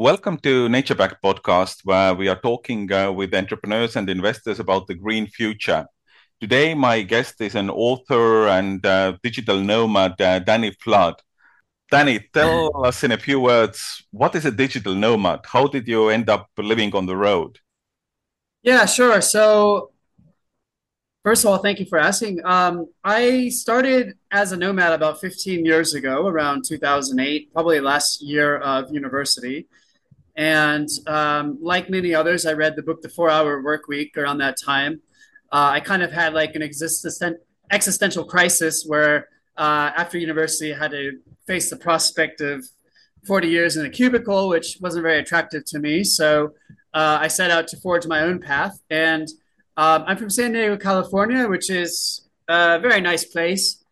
Welcome to Nature Back podcast, where we are talking uh, with entrepreneurs and investors about the green future. Today, my guest is an author and uh, digital nomad, uh, Danny Flood. Danny, tell us in a few words what is a digital nomad? How did you end up living on the road? Yeah, sure. So, first of all, thank you for asking. Um, I started as a nomad about 15 years ago, around 2008, probably last year of university. And um, like many others, I read the book The Four Hour Work Week around that time. Uh, I kind of had like an existential existential crisis where uh, after university I had to face the prospect of 40 years in a cubicle, which wasn't very attractive to me. So uh, I set out to forge my own path. And um, I'm from San Diego, California, which is a very nice place.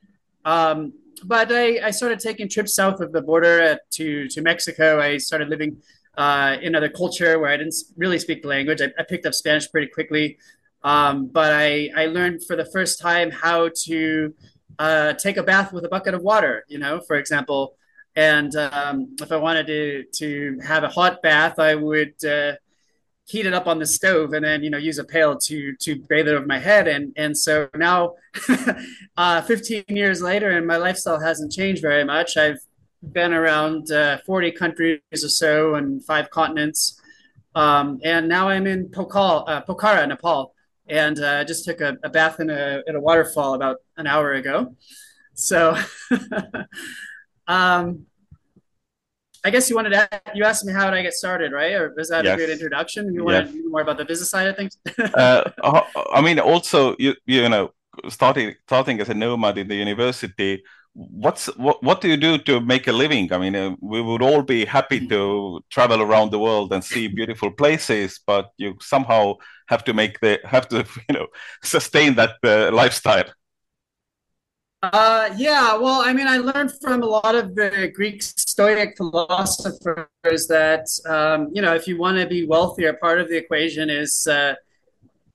Um, but I, I, started taking trips south of the border to, to Mexico. I started living uh, in another culture where I didn't really speak the language. I, I picked up Spanish pretty quickly, um, but I, I learned for the first time how to uh, take a bath with a bucket of water. You know, for example, and um, if I wanted to to have a hot bath, I would uh, heat it up on the stove and then you know use a pail to to bathe it over my head. And and so now, uh, 15 years later, and my lifestyle hasn't changed very much. I've been around uh, 40 countries or so and five continents. Um, and now I'm in Pokal, uh, Pokhara, Nepal. And uh, I just took a, a, bath in a, in a waterfall about an hour ago. So um, I guess you wanted to, you asked me how did I get started, right? Or was that yes. a good introduction? You want to know more about the business side of things? uh, I mean, also, you, you know, starting, starting as a nomad in the university, what's what what do you do to make a living i mean uh, we would all be happy to travel around the world and see beautiful places but you somehow have to make the have to you know sustain that uh, lifestyle uh, yeah well i mean i learned from a lot of the greek stoic philosophers that um, you know if you want to be wealthier part of the equation is uh,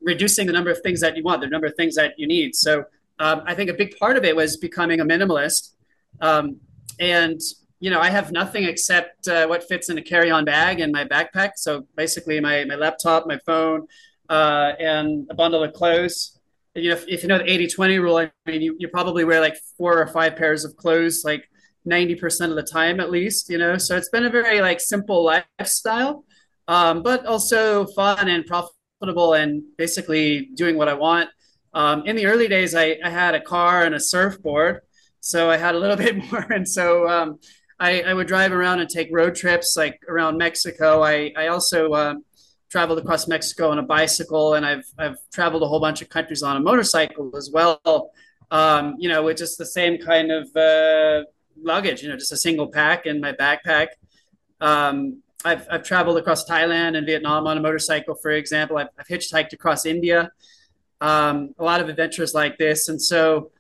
reducing the number of things that you want the number of things that you need so um, I think a big part of it was becoming a minimalist. Um, and, you know, I have nothing except uh, what fits in a carry on bag and my backpack. So basically, my, my laptop, my phone, uh, and a bundle of clothes. You know, if, if you know the 80 20 rule, I mean, you, you probably wear like four or five pairs of clothes, like 90% of the time at least, you know. So it's been a very like simple lifestyle, um, but also fun and profitable and basically doing what I want. Um, in the early days, I, I, had a car and a surfboard, so I had a little bit more. And so um, I, I, would drive around and take road trips, like around Mexico. I, I also uh, traveled across Mexico on a bicycle, and I've I've traveled a whole bunch of countries on a motorcycle as well. Um, you know, with just the same kind of uh, luggage. You know, just a single pack in my backpack. Um, I've, I've traveled across Thailand and Vietnam on a motorcycle, for example. I've, I've hitchhiked across India um, a lot of adventures like this. And so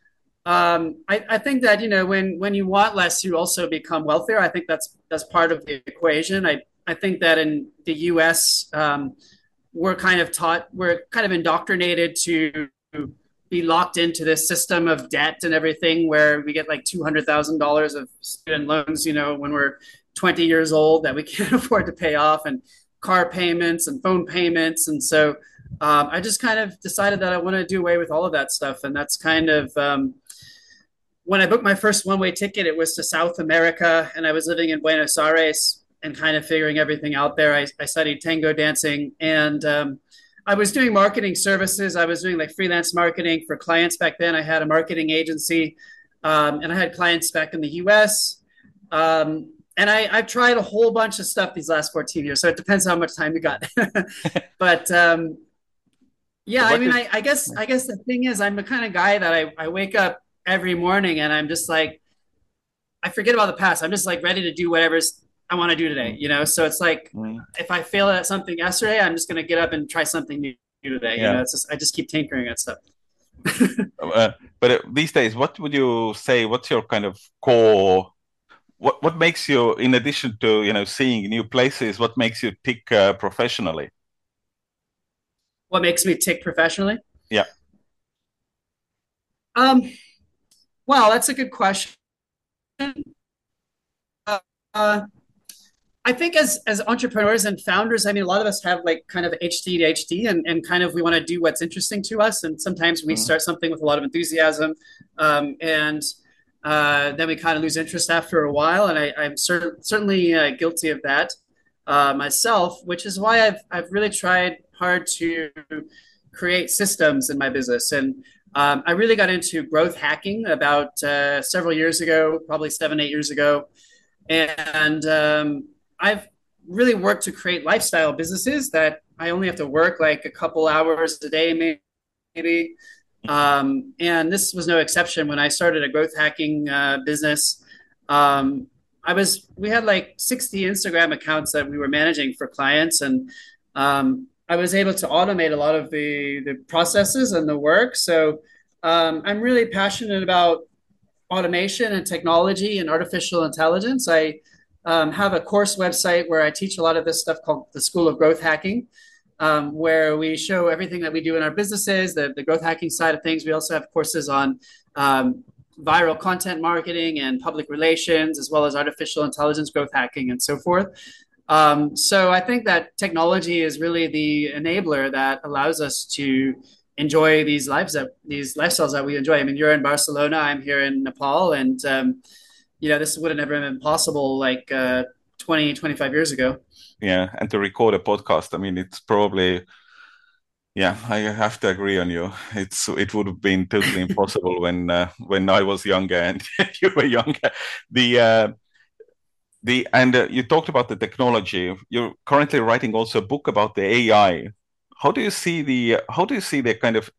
um, I, I, think that you know when when you want less, you also become wealthier. I think that's that's part of the equation. I I think that in the U.S. Um, we're kind of taught we're kind of indoctrinated to be locked into this system of debt and everything where we get like $200,000 of student loans, you know, when we're 20 years old that we can't afford to pay off and car payments and phone payments. And so um, I just kind of decided that I want to do away with all of that stuff. And that's kind of um, when I booked my first one way ticket, it was to South America, and I was living in Buenos Aires and kind of figuring everything out there. I, I studied tango dancing and um, I was doing marketing services. I was doing like freelance marketing for clients back then. I had a marketing agency um, and I had clients back in the US. Um, and I, I've tried a whole bunch of stuff these last 14 years. So it depends how much time you got. but um, Yeah, I mean, is... I, I guess I guess the thing is, I'm the kind of guy that I, I wake up every morning and I'm just like, I forget about the past. I'm just like ready to do whatever's I want to do today, you know? So it's like, mm. if I fail at something yesterday, I'm just going to get up and try something new today. Yeah. You know, it's just, I just keep tinkering at stuff. uh, but these days, what would you say? What's your kind of core? What what makes you, in addition to you know seeing new places, what makes you tick uh, professionally? What makes me tick professionally? Yeah. Um. Well, that's a good question. Uh, uh I think as as entrepreneurs and founders, I mean, a lot of us have like kind of ADHD, and and kind of we want to do what's interesting to us, and sometimes we mm-hmm. start something with a lot of enthusiasm, um, and uh, then we kind of lose interest after a while, and I, am cer- certainly uh, guilty of that uh, myself, which is why I've I've really tried hard to create systems in my business, and um, I really got into growth hacking about uh, several years ago, probably seven eight years ago, and um, I've really worked to create lifestyle businesses that I only have to work like a couple hours a day, maybe. Um, and this was no exception when I started a growth hacking uh, business. Um, I was we had like 60 Instagram accounts that we were managing for clients, and um, I was able to automate a lot of the the processes and the work. So um, I'm really passionate about automation and technology and artificial intelligence. I um, have a course website where I teach a lot of this stuff called the School of Growth Hacking, um, where we show everything that we do in our businesses, the, the growth hacking side of things. We also have courses on um, viral content marketing and public relations, as well as artificial intelligence growth hacking and so forth. Um, so I think that technology is really the enabler that allows us to enjoy these lives that these lifestyles that we enjoy. I mean, you're in Barcelona, I'm here in Nepal, and um, you know, this would have never been possible like uh, 20, 25 years ago. Yeah. And to record a podcast, I mean, it's probably, yeah, I have to agree on you. It's it would have been totally impossible when uh, when I was younger and you were younger. The uh, the and uh, you talked about the technology. You're currently writing also a book about the AI. How do you see the how do you see the kind of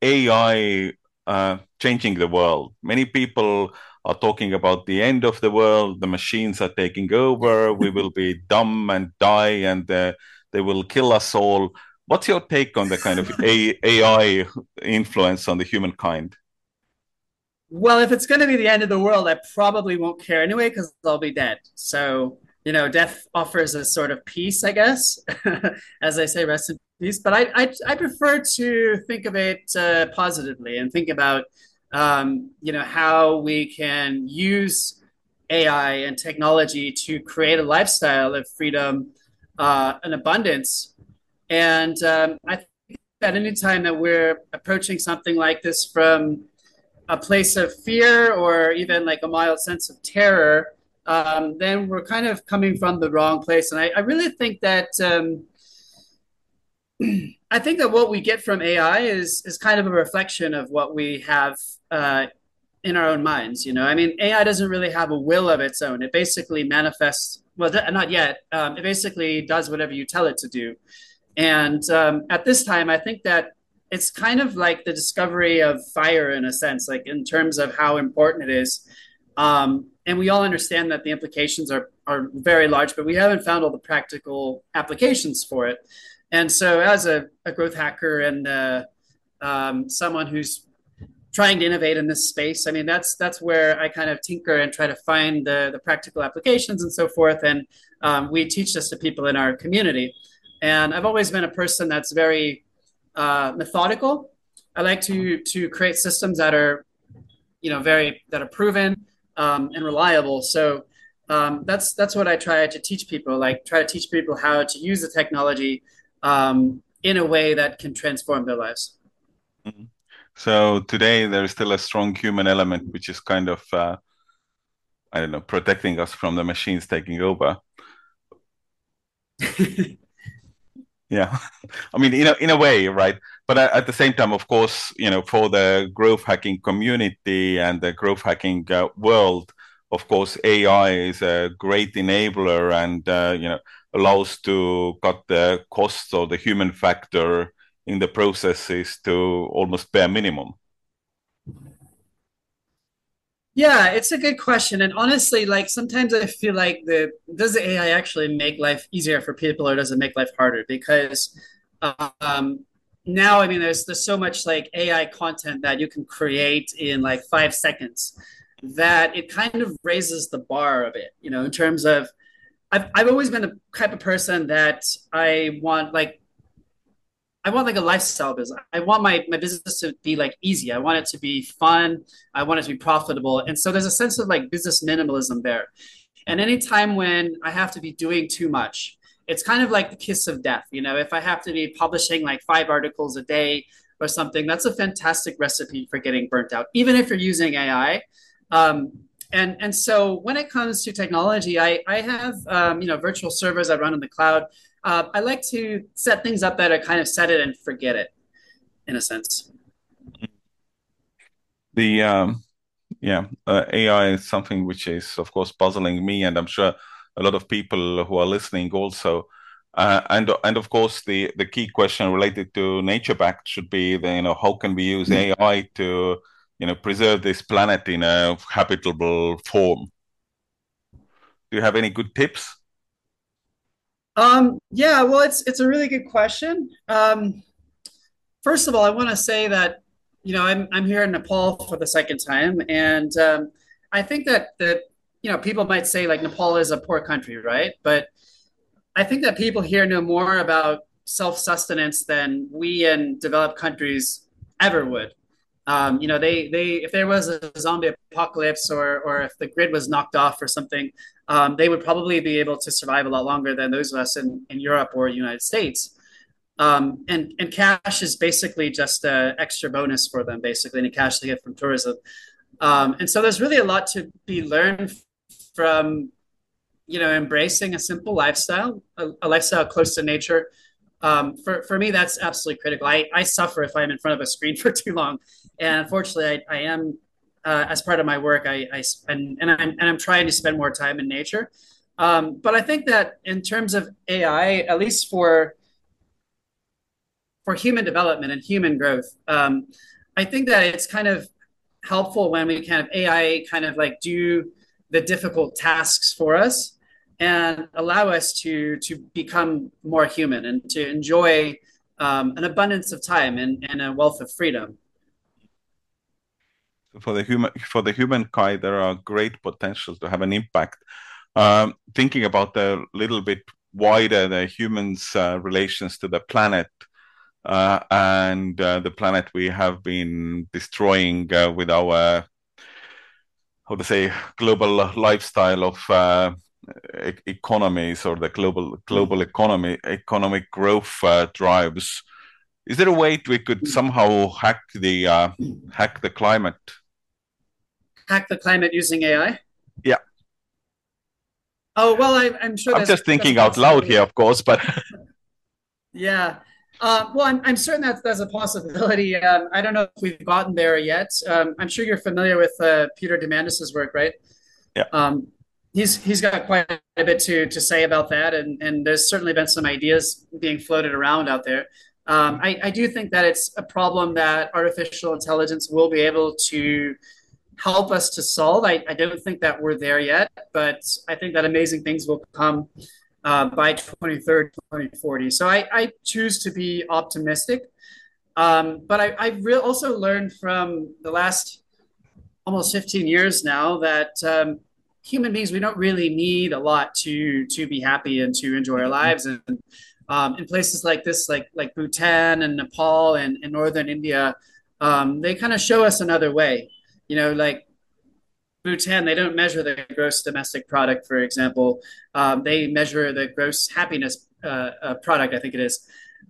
AI uh, changing the world? Many people are talking about the end of the world, the machines are taking over, we will be dumb and die, and uh, they will kill us all. What's your take on the kind of AI influence on the humankind? Well, if it's going to be the end of the world, I probably won't care anyway because I'll be dead. So, you know, death offers a sort of peace, I guess, as I say, rest in peace. But I, I, I prefer to think of it uh, positively and think about um, you know, how we can use AI and technology to create a lifestyle of freedom uh, and abundance. And um, I think that anytime that we're approaching something like this from a place of fear or even like a mild sense of terror, um, then we're kind of coming from the wrong place. And I, I really think that um, I think that what we get from AI is is kind of a reflection of what we have uh, in our own minds. You know, I mean, AI doesn't really have a will of its own. It basically manifests. Well, th- not yet. Um, it basically does whatever you tell it to do. And um, at this time, I think that it's kind of like the discovery of fire in a sense, like in terms of how important it is. Um, and we all understand that the implications are are very large, but we haven't found all the practical applications for it. And so, as a, a growth hacker and uh, um, someone who's trying to innovate in this space, I mean, that's that's where I kind of tinker and try to find the, the practical applications and so forth. And um, we teach this to people in our community. And I've always been a person that's very uh, methodical. I like to to create systems that are, you know, very that are proven um, and reliable. So um, that's that's what I try to teach people. Like try to teach people how to use the technology um, in a way that can transform their lives. Mm-hmm. So today there is still a strong human element, which is kind of, uh, I don't know, protecting us from the machines taking over. yeah, I mean, in a, in a way, right? But at the same time, of course, you know, for the growth hacking community and the growth hacking uh, world, of course, AI is a great enabler, and uh, you know, allows to cut the costs or the human factor in the processes to almost bare minimum? Yeah, it's a good question. And honestly, like sometimes I feel like the does the AI actually make life easier for people or does it make life harder? Because um, now, I mean, there's there's so much like AI content that you can create in like five seconds that it kind of raises the bar a bit, you know, in terms of I've I've always been the type of person that I want like I want like a lifestyle business. I want my my business to be like easy. I want it to be fun. I want it to be profitable. And so there's a sense of like business minimalism there. And anytime when I have to be doing too much, it's kind of like the kiss of death. You know, if I have to be publishing like five articles a day or something, that's a fantastic recipe for getting burnt out, even if you're using AI. Um, and and so when it comes to technology, I I have um, you know virtual servers I run in the cloud. Uh, I like to set things up that are kind of set it and forget it, in a sense. The um, yeah uh, AI is something which is of course puzzling me, and I'm sure a lot of people who are listening also. Uh, and and of course the the key question related to NatureBack should be the, you know how can we use mm-hmm. AI to you know preserve this planet in a habitable form do you have any good tips um yeah well it's it's a really good question. Um first of all i want to say that you know i'm i'm here in nepal for the second time. And um i think that that you know people might say like nepal is a poor country right? But i think that people here know more about self-sustenance than we in developed countries ever would. Um, you know, they they if there was a zombie apocalypse or or if the grid was knocked off or something, um, they would probably be able to survive a lot longer than those of us in, in Europe or United States. Um, and and cash is basically just an extra bonus for them, basically, and cash they get from tourism. Um, and so there's really a lot to be learned from, you know, embracing a simple lifestyle, a, a lifestyle close to nature. Um, for, for me, that's absolutely critical. I, I suffer if I'm in front of a screen for too long and unfortunately, I, I am uh, as part of my work, I, I spend and I'm and I'm trying to spend more time in nature. Um, but I think that in terms of AI, at least for for human development and human growth, um, I think that it's kind of helpful when we kind of AI kind of like do the difficult tasks for us and allow us to to become more human and to enjoy um, an abundance of time and, and a wealth of freedom for the human for the humankind there are great potential to have an impact. Um, thinking about a little bit wider the humans uh, relations to the planet uh, and uh, the planet we have been destroying uh, with our how to say global lifestyle of uh, e economies or the global global mm. economy economic growth uh, drives. Is there a way we could somehow hack the hack the climate hack the climate using AI? Yeah. Oh well, I, am sure. I'm just thinking out loud here, of course, but yeah. Uh, well, I'm, I'm certain that there's a possibility. Um, I don't know if we've gotten there yet. Um, I'm sure you're familiar with uh, Peter Diamandis's work, right? Yeah. Um, he's he's got quite a bit to to say about that, and and there's certainly been some ideas being floated around out there. Um, I, I do think that it's a problem that artificial intelligence will be able to help us to solve. I, I don't think that we're there yet, but I think that amazing things will come uh, by 2030, 2040. So I, I choose to be optimistic. Um, but I, I re- also learned from the last almost 15 years now that um, human beings, we don't really need a lot to, to be happy and to enjoy our lives. And um, in places like this, like, like Bhutan and Nepal and, and Northern India, um, they kind of show us another way you know, like Bhutan, they don't measure the gross domestic product, for example. Um, they measure the gross happiness uh, uh, product, I think it is,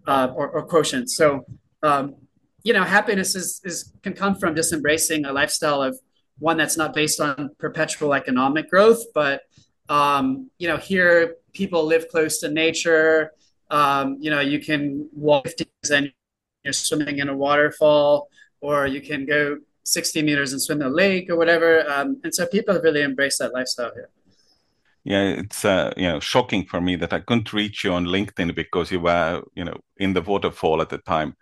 uh, or, or, quotient. So, um, you know, happiness is, is can come from just embracing a lifestyle of one that's not based on perpetual economic growth, but um, you know, here people live close to nature. Um, you know, you can walk and you're swimming in a waterfall, or you can go 60 meters and swim in a lake or whatever. Um, and so people really embrace that lifestyle here. yeah, it's uh, you know shocking for me that I couldn't reach you on LinkedIn because you were you know in the waterfall at the time.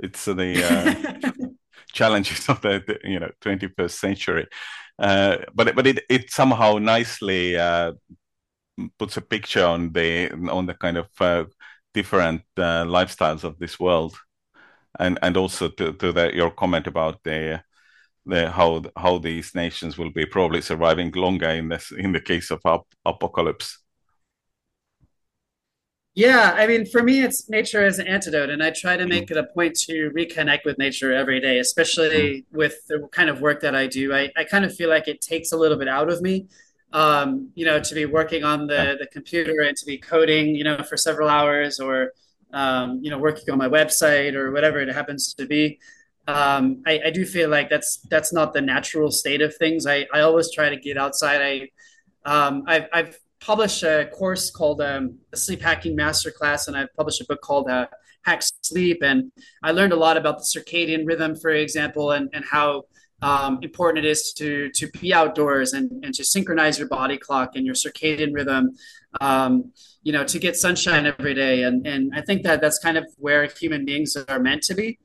It's the uh, challenges of the, the, you know 21st century, uh, but but it it somehow nicely uh, puts a picture on the on the kind of uh, different uh, lifestyles of this world, and and also to to the, your comment about the the how how these nations will be probably surviving longer in this in the case of ap- apocalypse. Yeah, I mean, for me, it's nature as an antidote, and I try to make it a point to reconnect with nature every day, especially mm. with the kind of work that I do. I, I kind of feel like it takes a little bit out of me, um, you know, to be working on the the computer and to be coding, you know, for several hours, or um, you know, working on my website or whatever it happens to be um, I, I, do feel like that's that's not the natural state of things. I, I always try to get outside. I um, I've, I've published a course called um, a Sleep Hacking Masterclass, and I've published a book called uh, Hack Sleep. And I learned a lot about the circadian rhythm, for example, and and how um, important it is to to be outdoors and, and to synchronize your body clock and your circadian rhythm. Um, you know, to get sunshine every day, and and I think that that's kind of where human beings are meant to be.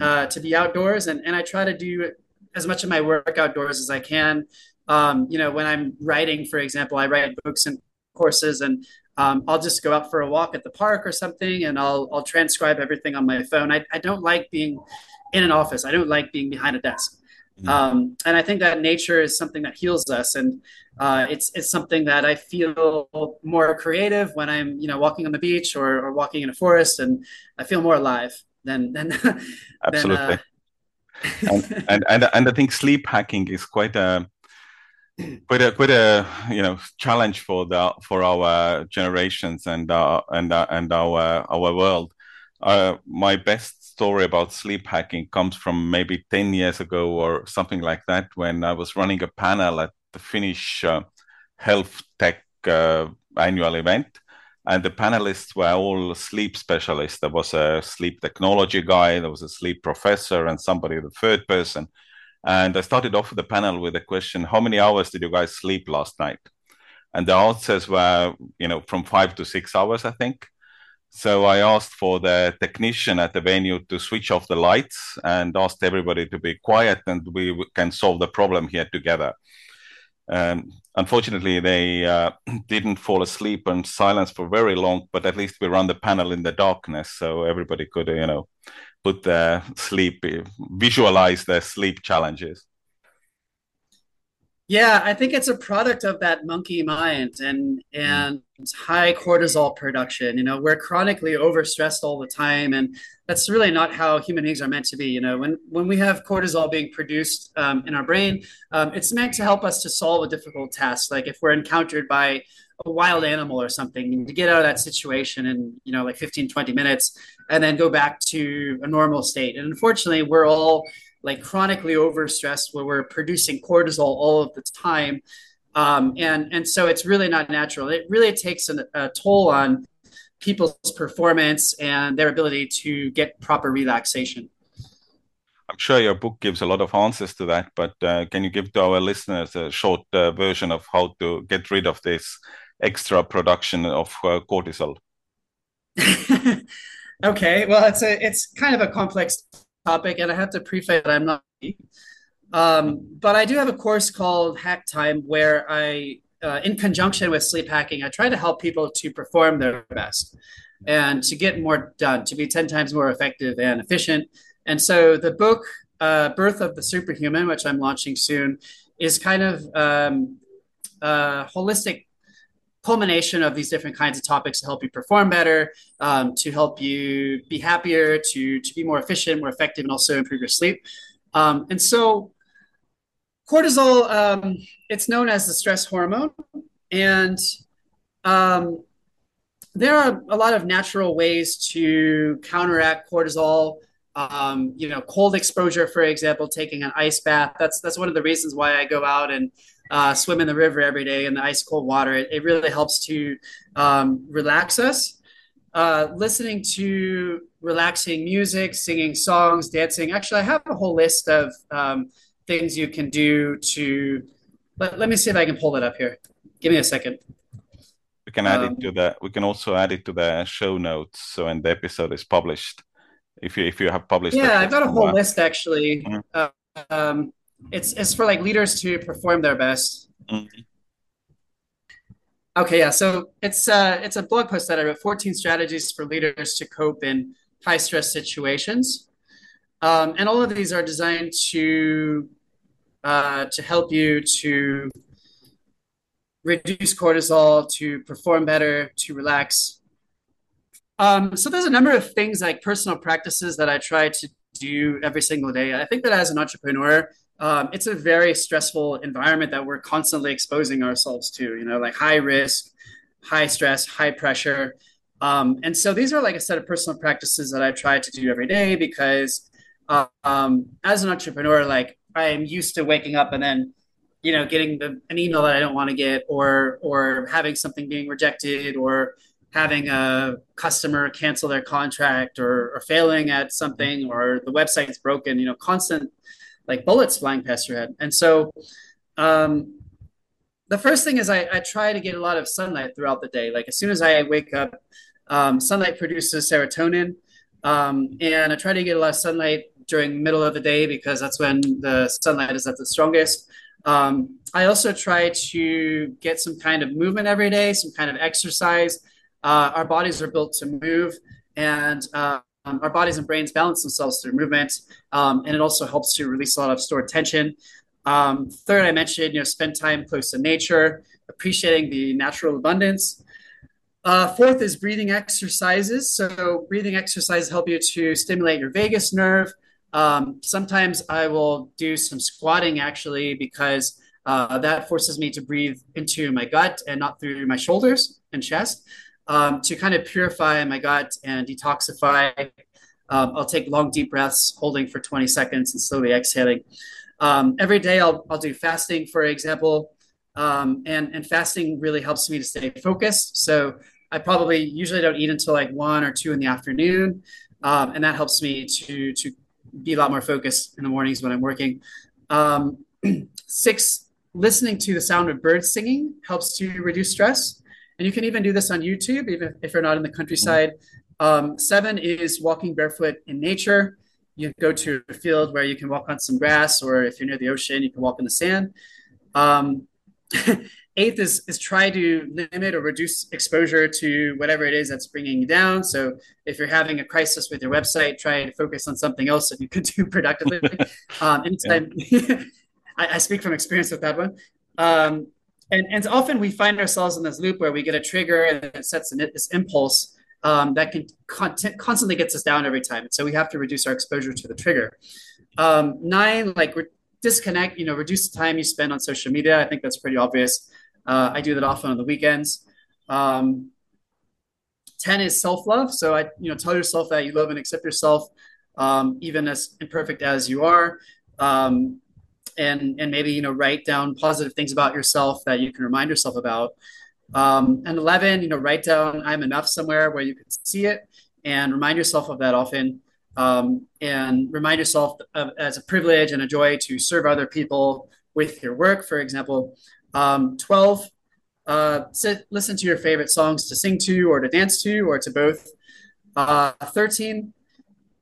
Uh, to be outdoors, and and I try to do as much of my work outdoors as I can. Um, you know, when I'm writing, for example, I write books and courses, and um, I'll just go out for a walk at the park or something, and I'll I'll transcribe everything on my phone. I, I don't like being in an office. I don't like being behind a desk. Mm-hmm. Um, and I think that nature is something that heals us, and uh, it's it's something that I feel more creative when I'm you know walking on the beach or, or walking in a forest, and I feel more alive than than absolutely. Than, uh... and, and and and I think sleep hacking is quite a quite a quite a you know challenge for the for our generations and uh, and uh, and our our world. Uh, my best story about sleep hacking comes from maybe 10 years ago or something like that when I was running a panel at the Finnish uh, health tech uh, annual event and the panelists were all sleep specialists. There was a sleep technology guy, there was a sleep professor, and somebody, the third person. And I started off the panel with a question: How many hours did you guys sleep last night? And the answers were, you know, from five to six hours, I think. So I asked for the technician at the venue to switch off the lights and asked everybody to be quiet, and we can solve the problem here together. Um, unfortunately, they uh, didn't fall asleep and silence for very long, but at least we run the panel in the darkness, so everybody could, you know, put their sleep, visualize their sleep challenges. Yeah, I think it's a product of that monkey mind and and high cortisol production. You know, we're chronically overstressed all the time, and that's really not how human beings are meant to be. You know, when when we have cortisol being produced um, in our brain, um, it's meant to help us to solve a difficult task. Like if we're encountered by a wild animal or something, to get out of that situation in you know like 15, 20 minutes, and then go back to a normal state. And unfortunately, we're all like chronically overstressed where we're producing cortisol all of the time. Um, and, and so it's really not natural. It really takes an, a toll on people's performance and their ability to get proper relaxation. I'm sure your book gives a lot of answers to that, but uh, can you give to our listeners a short uh, version of how to get rid of this extra production of uh, cortisol? okay, well, it's a it's kind of a complex topic, and I have to preface that I'm not. Um, but I do have a course called Hack Time where I, uh, in conjunction with sleep hacking, I try to help people to perform their best and to get more done, to be 10 times more effective and efficient. And so the book, uh, Birth of the Superhuman, which I'm launching soon, is kind of um, a holistic culmination of these different kinds of topics to help you perform better, um, to help you be happier, to to be more efficient, more effective, and also improve your sleep. Um, and so, cortisol, um, it's known as the stress hormone, and um, there are a lot of natural ways to counteract cortisol. Um, you know, cold exposure, for example, taking an ice bath. That's that's one of the reasons why I go out and uh, swim in the river every day in the ice cold water. It, it really helps to um, relax us. Uh, listening to relaxing music, singing songs, dancing. Actually, I have a whole list of um, things you can do to. Let, let me see if I can pull it up here. Give me a second. we can add um, it to the we can also add it to the show notes so when the episode is published if you if you have published yeah i've got a whole list actually mm-hmm. uh, um, it's it's for like leaders to perform their best mm-hmm. okay yeah so it's uh it's a blog post that i wrote 14 strategies for leaders to cope in high stress situations um, and all of these are designed to uh, to help you to reduce cortisol, to perform better, to relax. Um, so there's a number of things like personal practices that I try to do every single day. I think that as an entrepreneur, um, it's a very stressful environment that we're constantly exposing ourselves to. You know, like high risk, high stress, high pressure. Um, and so these are like a set of personal practices that I try to do every day because um, as an entrepreneur, like I'm used to waking up and then you know getting the, an email that I don't want to get or or having something being rejected or having a customer cancel their contract or, or failing at something or the website's broken you know constant like bullets flying past your head. And so um, the first thing is I, I try to get a lot of sunlight throughout the day. Like as soon as i wake up um, sunlight produces serotonin um, and i try to get a lot of sunlight during middle of the day because that's when the sunlight is at the strongest. Um, I also try to get some kind of movement every day, some kind of exercise. Uh, our bodies are built to move, and uh, um, our bodies and brains balance themselves through movement, um, and it also helps to release a lot of stored tension. Um, third, I mentioned you know spend time close to nature, appreciating the natural abundance. Uh, fourth is breathing exercises. So breathing exercises help you to stimulate your vagus nerve, um, sometimes I will do some squatting actually because uh, that forces me to breathe into my gut and not through my shoulders and chest um, to kind of purify my gut and detoxify. Um, I'll take long, deep breaths, holding for 20 seconds and slowly exhaling. Um, every day, I'll, I'll do fasting, for example. Um, and, and fasting really helps me to stay focused. So I probably usually don't eat until like one or two in the afternoon. Um, and that helps me to, to be a lot more focused in the mornings when I'm working. Um, six, listening to the sound of birds singing helps to reduce stress. And you can even do this on YouTube, even if you're not in the countryside. Um, seven is walking barefoot in nature. You go to a field where you can walk on some grass, or if you're near the ocean, you can walk in the sand. Um, Eighth is, is try to limit or reduce exposure to whatever it is that's bringing you down. So if you're having a crisis with your website, try to focus on something else that you could do productively. um, anytime, I, I, speak from experience with that one. Um, and, and often we find ourselves in this loop where we get a trigger and it sets an, this impulse um, that can constantly gets us down every time. So we have to reduce our exposure to the trigger. Um, nine, like disconnect, you know, reduce the time you spend on social media. I think that's pretty obvious. Uh, I do that often on the weekends. Um, 10 is self love. So I, you know, tell yourself that you love and accept yourself, um, even as imperfect as you are. Um, and, and maybe, you know, write down positive things about yourself that you can remind yourself about. Um, and 11, you know, write down I'm enough somewhere where you can see it and remind yourself of that often. Um, and remind yourself of, as a privilege and a joy to serve other people with your work. For example, um, 12, uh, sit, listen to your favorite songs to sing to or to dance to or to both. Uh, 13,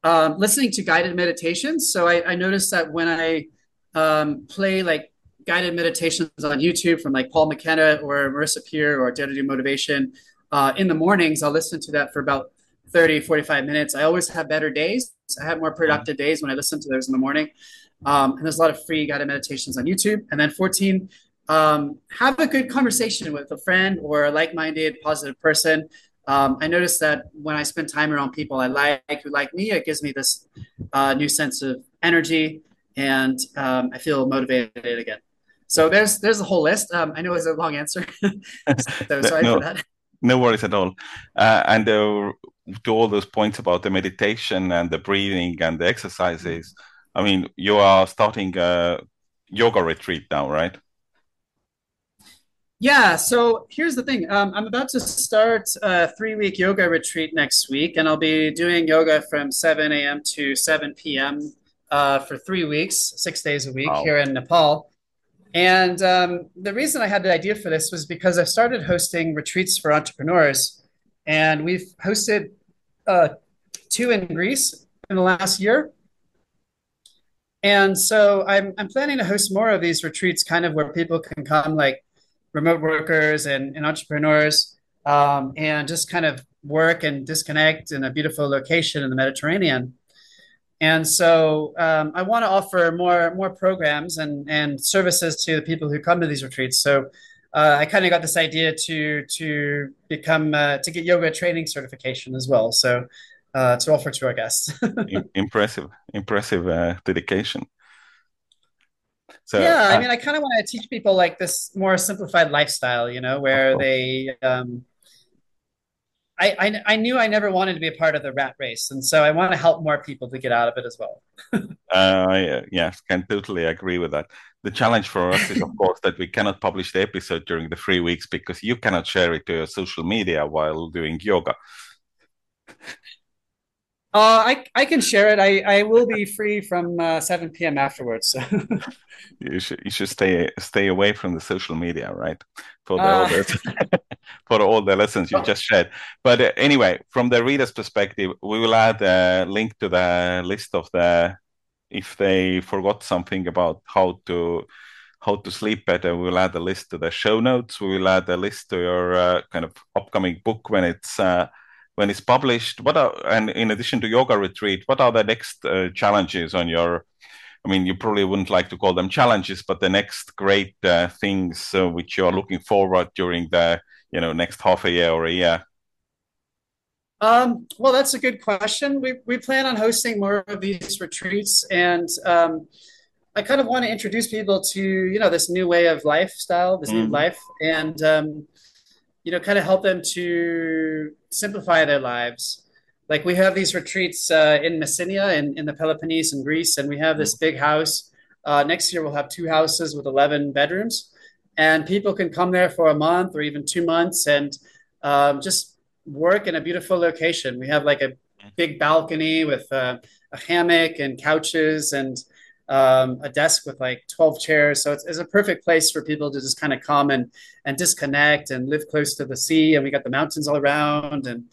um, listening to guided meditations. So I, I noticed that when I um, play like guided meditations on YouTube from like Paul McKenna or Marissa Peer or Dare to Do Motivation, uh, in the mornings, I'll listen to that for about 30, 45 minutes. I always have better days. I have more productive days when I listen to those in the morning. Um, and there's a lot of free guided meditations on YouTube. And then 14, um, have a good conversation with a friend or a like-minded positive person um, i noticed that when i spend time around people i like who like me it gives me this uh, new sense of energy and um, i feel motivated again so there's there's a whole list um, i know it's a long answer so sorry no, for that no worries at all uh, and uh, to all those points about the meditation and the breathing and the exercises i mean you are starting a yoga retreat now right yeah, so here's the thing. Um, I'm about to start a three week yoga retreat next week, and I'll be doing yoga from 7 a.m. to 7 p.m. Uh, for three weeks, six days a week wow. here in Nepal. And um, the reason I had the idea for this was because I started hosting retreats for entrepreneurs, and we've hosted uh, two in Greece in the last year. And so I'm, I'm planning to host more of these retreats, kind of where people can come, like remote workers and, and entrepreneurs, um, and just kind of work and disconnect in a beautiful location in the Mediterranean. And so um, I want to offer more more programs and and services to the people who come to these retreats. So uh, I kind of got this idea to to become uh, to get yoga training certification as well. So uh, to offer to our guests. impressive, impressive uh, dedication. So yeah, I uh, mean, I kind of want to teach people like this more simplified lifestyle, you know, where they um, I, I, I knew I never wanted to be a part of the rat race, and so I want to help more people to get out of it as well. uh, yes, can totally agree with that. The challenge for us is, of course, that we cannot publish the episode during the three weeks because you cannot share it to your social media while doing yoga. Uh, I I can share it. I, I will be free from uh, seven p.m. afterwards. So. you should you should stay stay away from the social media, right? For the, uh, all the, for all the lessons you just shared. But uh, anyway, from the reader's perspective, we will add a link to the list of the if they forgot something about how to how to sleep better. We will add a list to the show notes. We will add a list to your uh, kind of upcoming book when it's uh, when it's published what are and in addition to yoga retreat what are the next uh, challenges on your i mean you probably wouldn't like to call them challenges but the next great uh, things uh, which you're looking forward during the you know next half a year or a year? Um, well that's a good question. We, we plan on hosting more of these retreats and um, i kind of want to introduce people to you know this new way of lifestyle this mm. new life. And um, you know, kind of help them to simplify their lives. Like we have these retreats uh, in Messenia in, in the Peloponnese in Greece, and we have this big house. Uh, next year, we'll have two houses with 11 bedrooms, and people can come there for a month or even two months and um, just work in a beautiful location. We have like a big balcony with uh, a hammock and couches and um, a desk with like 12 chairs. So it's, it's, a perfect place for people to just kind of come and, and disconnect and live close to the sea. And we got the mountains all around. And,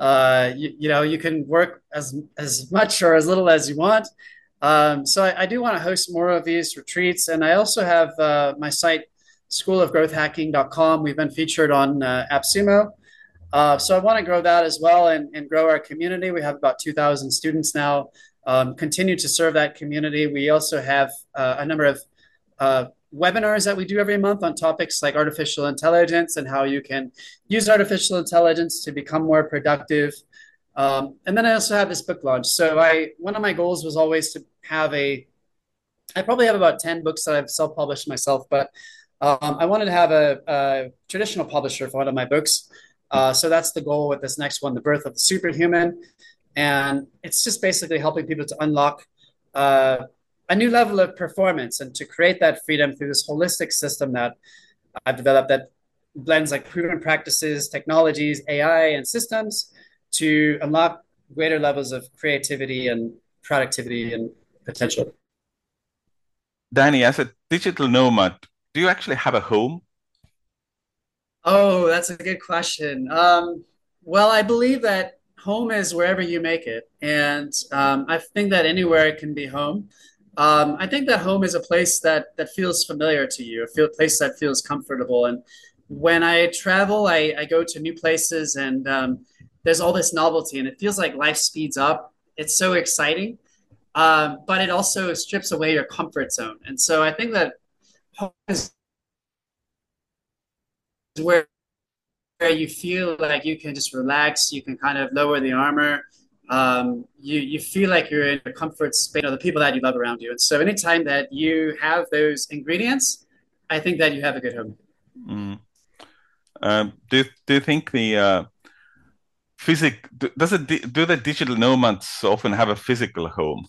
uh, you, you, know, you can work as, as much or as little as you want. Um, so I, I, do want to host more of these retreats. And I also have uh, my site, schoolofgrowthhacking.com. We've been featured on uh, AppSumo. Uh, so I want to grow that as well and, and grow our community. We have about 2,000 students now um, continue to serve that community. We also have uh, a number of uh, webinars that we do every month on topics like artificial intelligence and how you can use artificial intelligence to become more productive. Um, and then I also have this book launch. So I one of my goals was always to have a. I probably have about ten books that I've self-published myself, but um, I wanted to have a, a, traditional publisher for one of my books. Uh, so that's the goal with this next one, The Birth of the Superhuman. And it's just basically helping people to unlock uh, a new level of performance and to create that freedom through this holistic system that I've developed that blends like proven practices, technologies, AI, and systems to unlock greater levels of creativity and productivity and potential. Danny, as a digital nomad, do you actually have a home? Oh, that's a good question. Um, well, I believe that home is wherever you make it. And um, I think that anywhere it can be home. Um, I think that home is a place that, that feels familiar to you, a place that feels comfortable. And when I travel, I, I go to new places and um, there's all this novelty and it feels like life speeds up. It's so exciting. Um, but it also strips away your comfort zone. And so I think that home is where where you feel like you can just relax, you can kind of lower the armor. Um, you you feel like you're in a comfort space, you know, the people that you love around you. And so, anytime that you have those ingredients, I think that you have a good home. Mm. Um, do do you think the uh, physic does it do the digital nomads often have a physical home?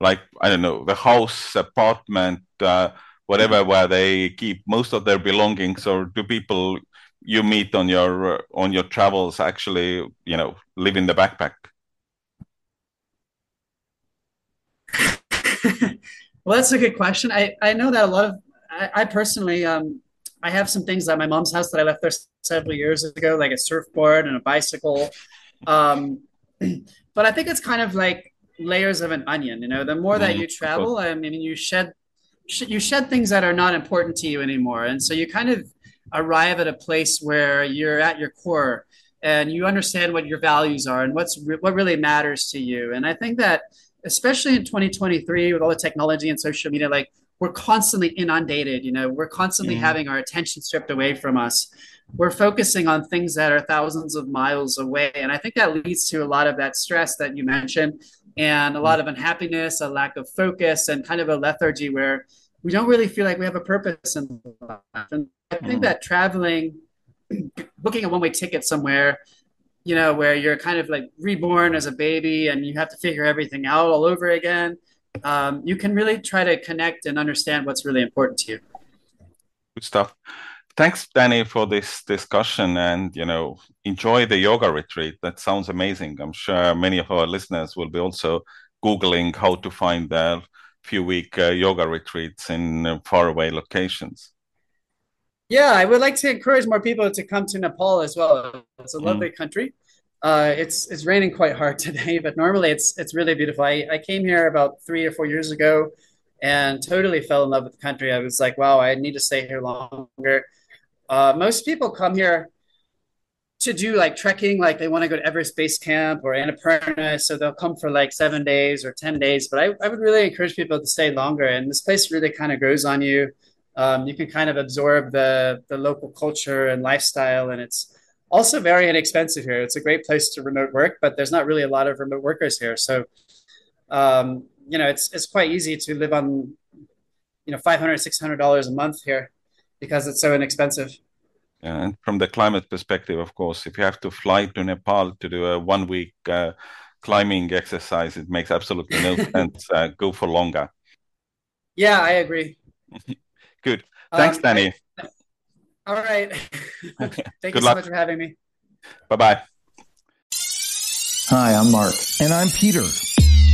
Like I don't know, the house, apartment, uh, whatever, where they keep most of their belongings, or do people you meet on your uh, on your travels actually you know live in the backpack Well, that's a good question. I, I know that a lot of I, I personally um I have some things at my mom's house that I left there several years ago, like a surfboard and a bicycle. Um, but I think it's kind of like layers of an onion. You know, the more that Mm, you travel, I mean, you shed sh- you shed things that are not important to you anymore, and so you kind of arrive at a place where you're at your core and you understand what your values are and what's re- what really matters to you. And I think that especially in 2023 with all the technology and social media, like we're constantly inundated. You know, we're constantly Mm, having our attention stripped away from us. We're focusing on things that are thousands of miles away, and I think that leads to a lot of that stress that you mentioned and a lot of unhappiness, a lack of focus, and kind of a lethargy where we don't really feel like we have a purpose in life. And I think mm, that traveling, booking a one way ticket somewhere, you know, where you're kind of like reborn as a baby and you have to figure everything out all over again, um, you can really try to connect and understand what's really important to you. good stuff. Thanks, Danny, for this discussion and, you know, enjoy the yoga retreat. That sounds amazing. I'm sure many of our listeners will be also Googling how to find their few week uh, yoga retreats in uh, faraway locations. Yeah, I would like to encourage more people to come to Nepal as well. It's a Mm, lovely country. Uh, it's it's raining quite hard today, but normally it's it's really beautiful. I, I came here about three or four years ago and totally fell in love with the country. I was like, wow, I need to stay here longer. Uh, most people come here to do like trekking, like they want to go to Everest Base Camp or Annapurna, so they'll come for like seven days or ten days. But I, I would really encourage people to stay longer, and this place really kind of grows on you. Um, you can kind of absorb the the local culture and lifestyle, and it's also very inexpensive here. It's a great place to remote work, but there's not really a lot of remote workers here, so um, you know it's it's quite easy to live on you know 500 600 dollars a month here because it's so inexpensive. And from the climate perspective, of course, if you have to fly to Nepal to do a one week uh, climbing exercise, it makes absolutely no sense. Uh, go for longer. Yeah, I agree. Good. Thanks, Um, I Danny. all right. Thank you Good so much for having me. Bye bye. Hi, I'm Mark. And I'm Peter.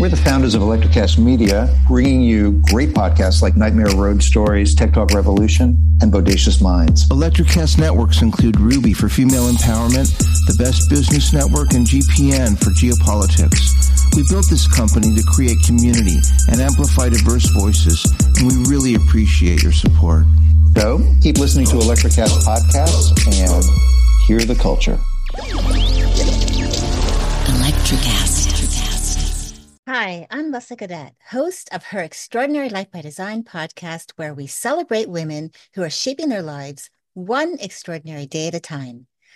We're the founders of Electrocast Media, bringing you great podcasts like Nightmare Road Stories, Tech Talk Revolution, and Bodacious Minds. Electrocast networks include Ruby for female empowerment, the Best Business Network, and GPN for geopolitics. We built this company to create community and amplify diverse voices, and we really appreciate your support. So keep listening to Electrocast podcasts and hear the culture. Electricast. Hi, I'm Lessa Gadet, host of her Extraordinary Life by Design podcast, where we celebrate women who are shaping their lives one extraordinary day at a time.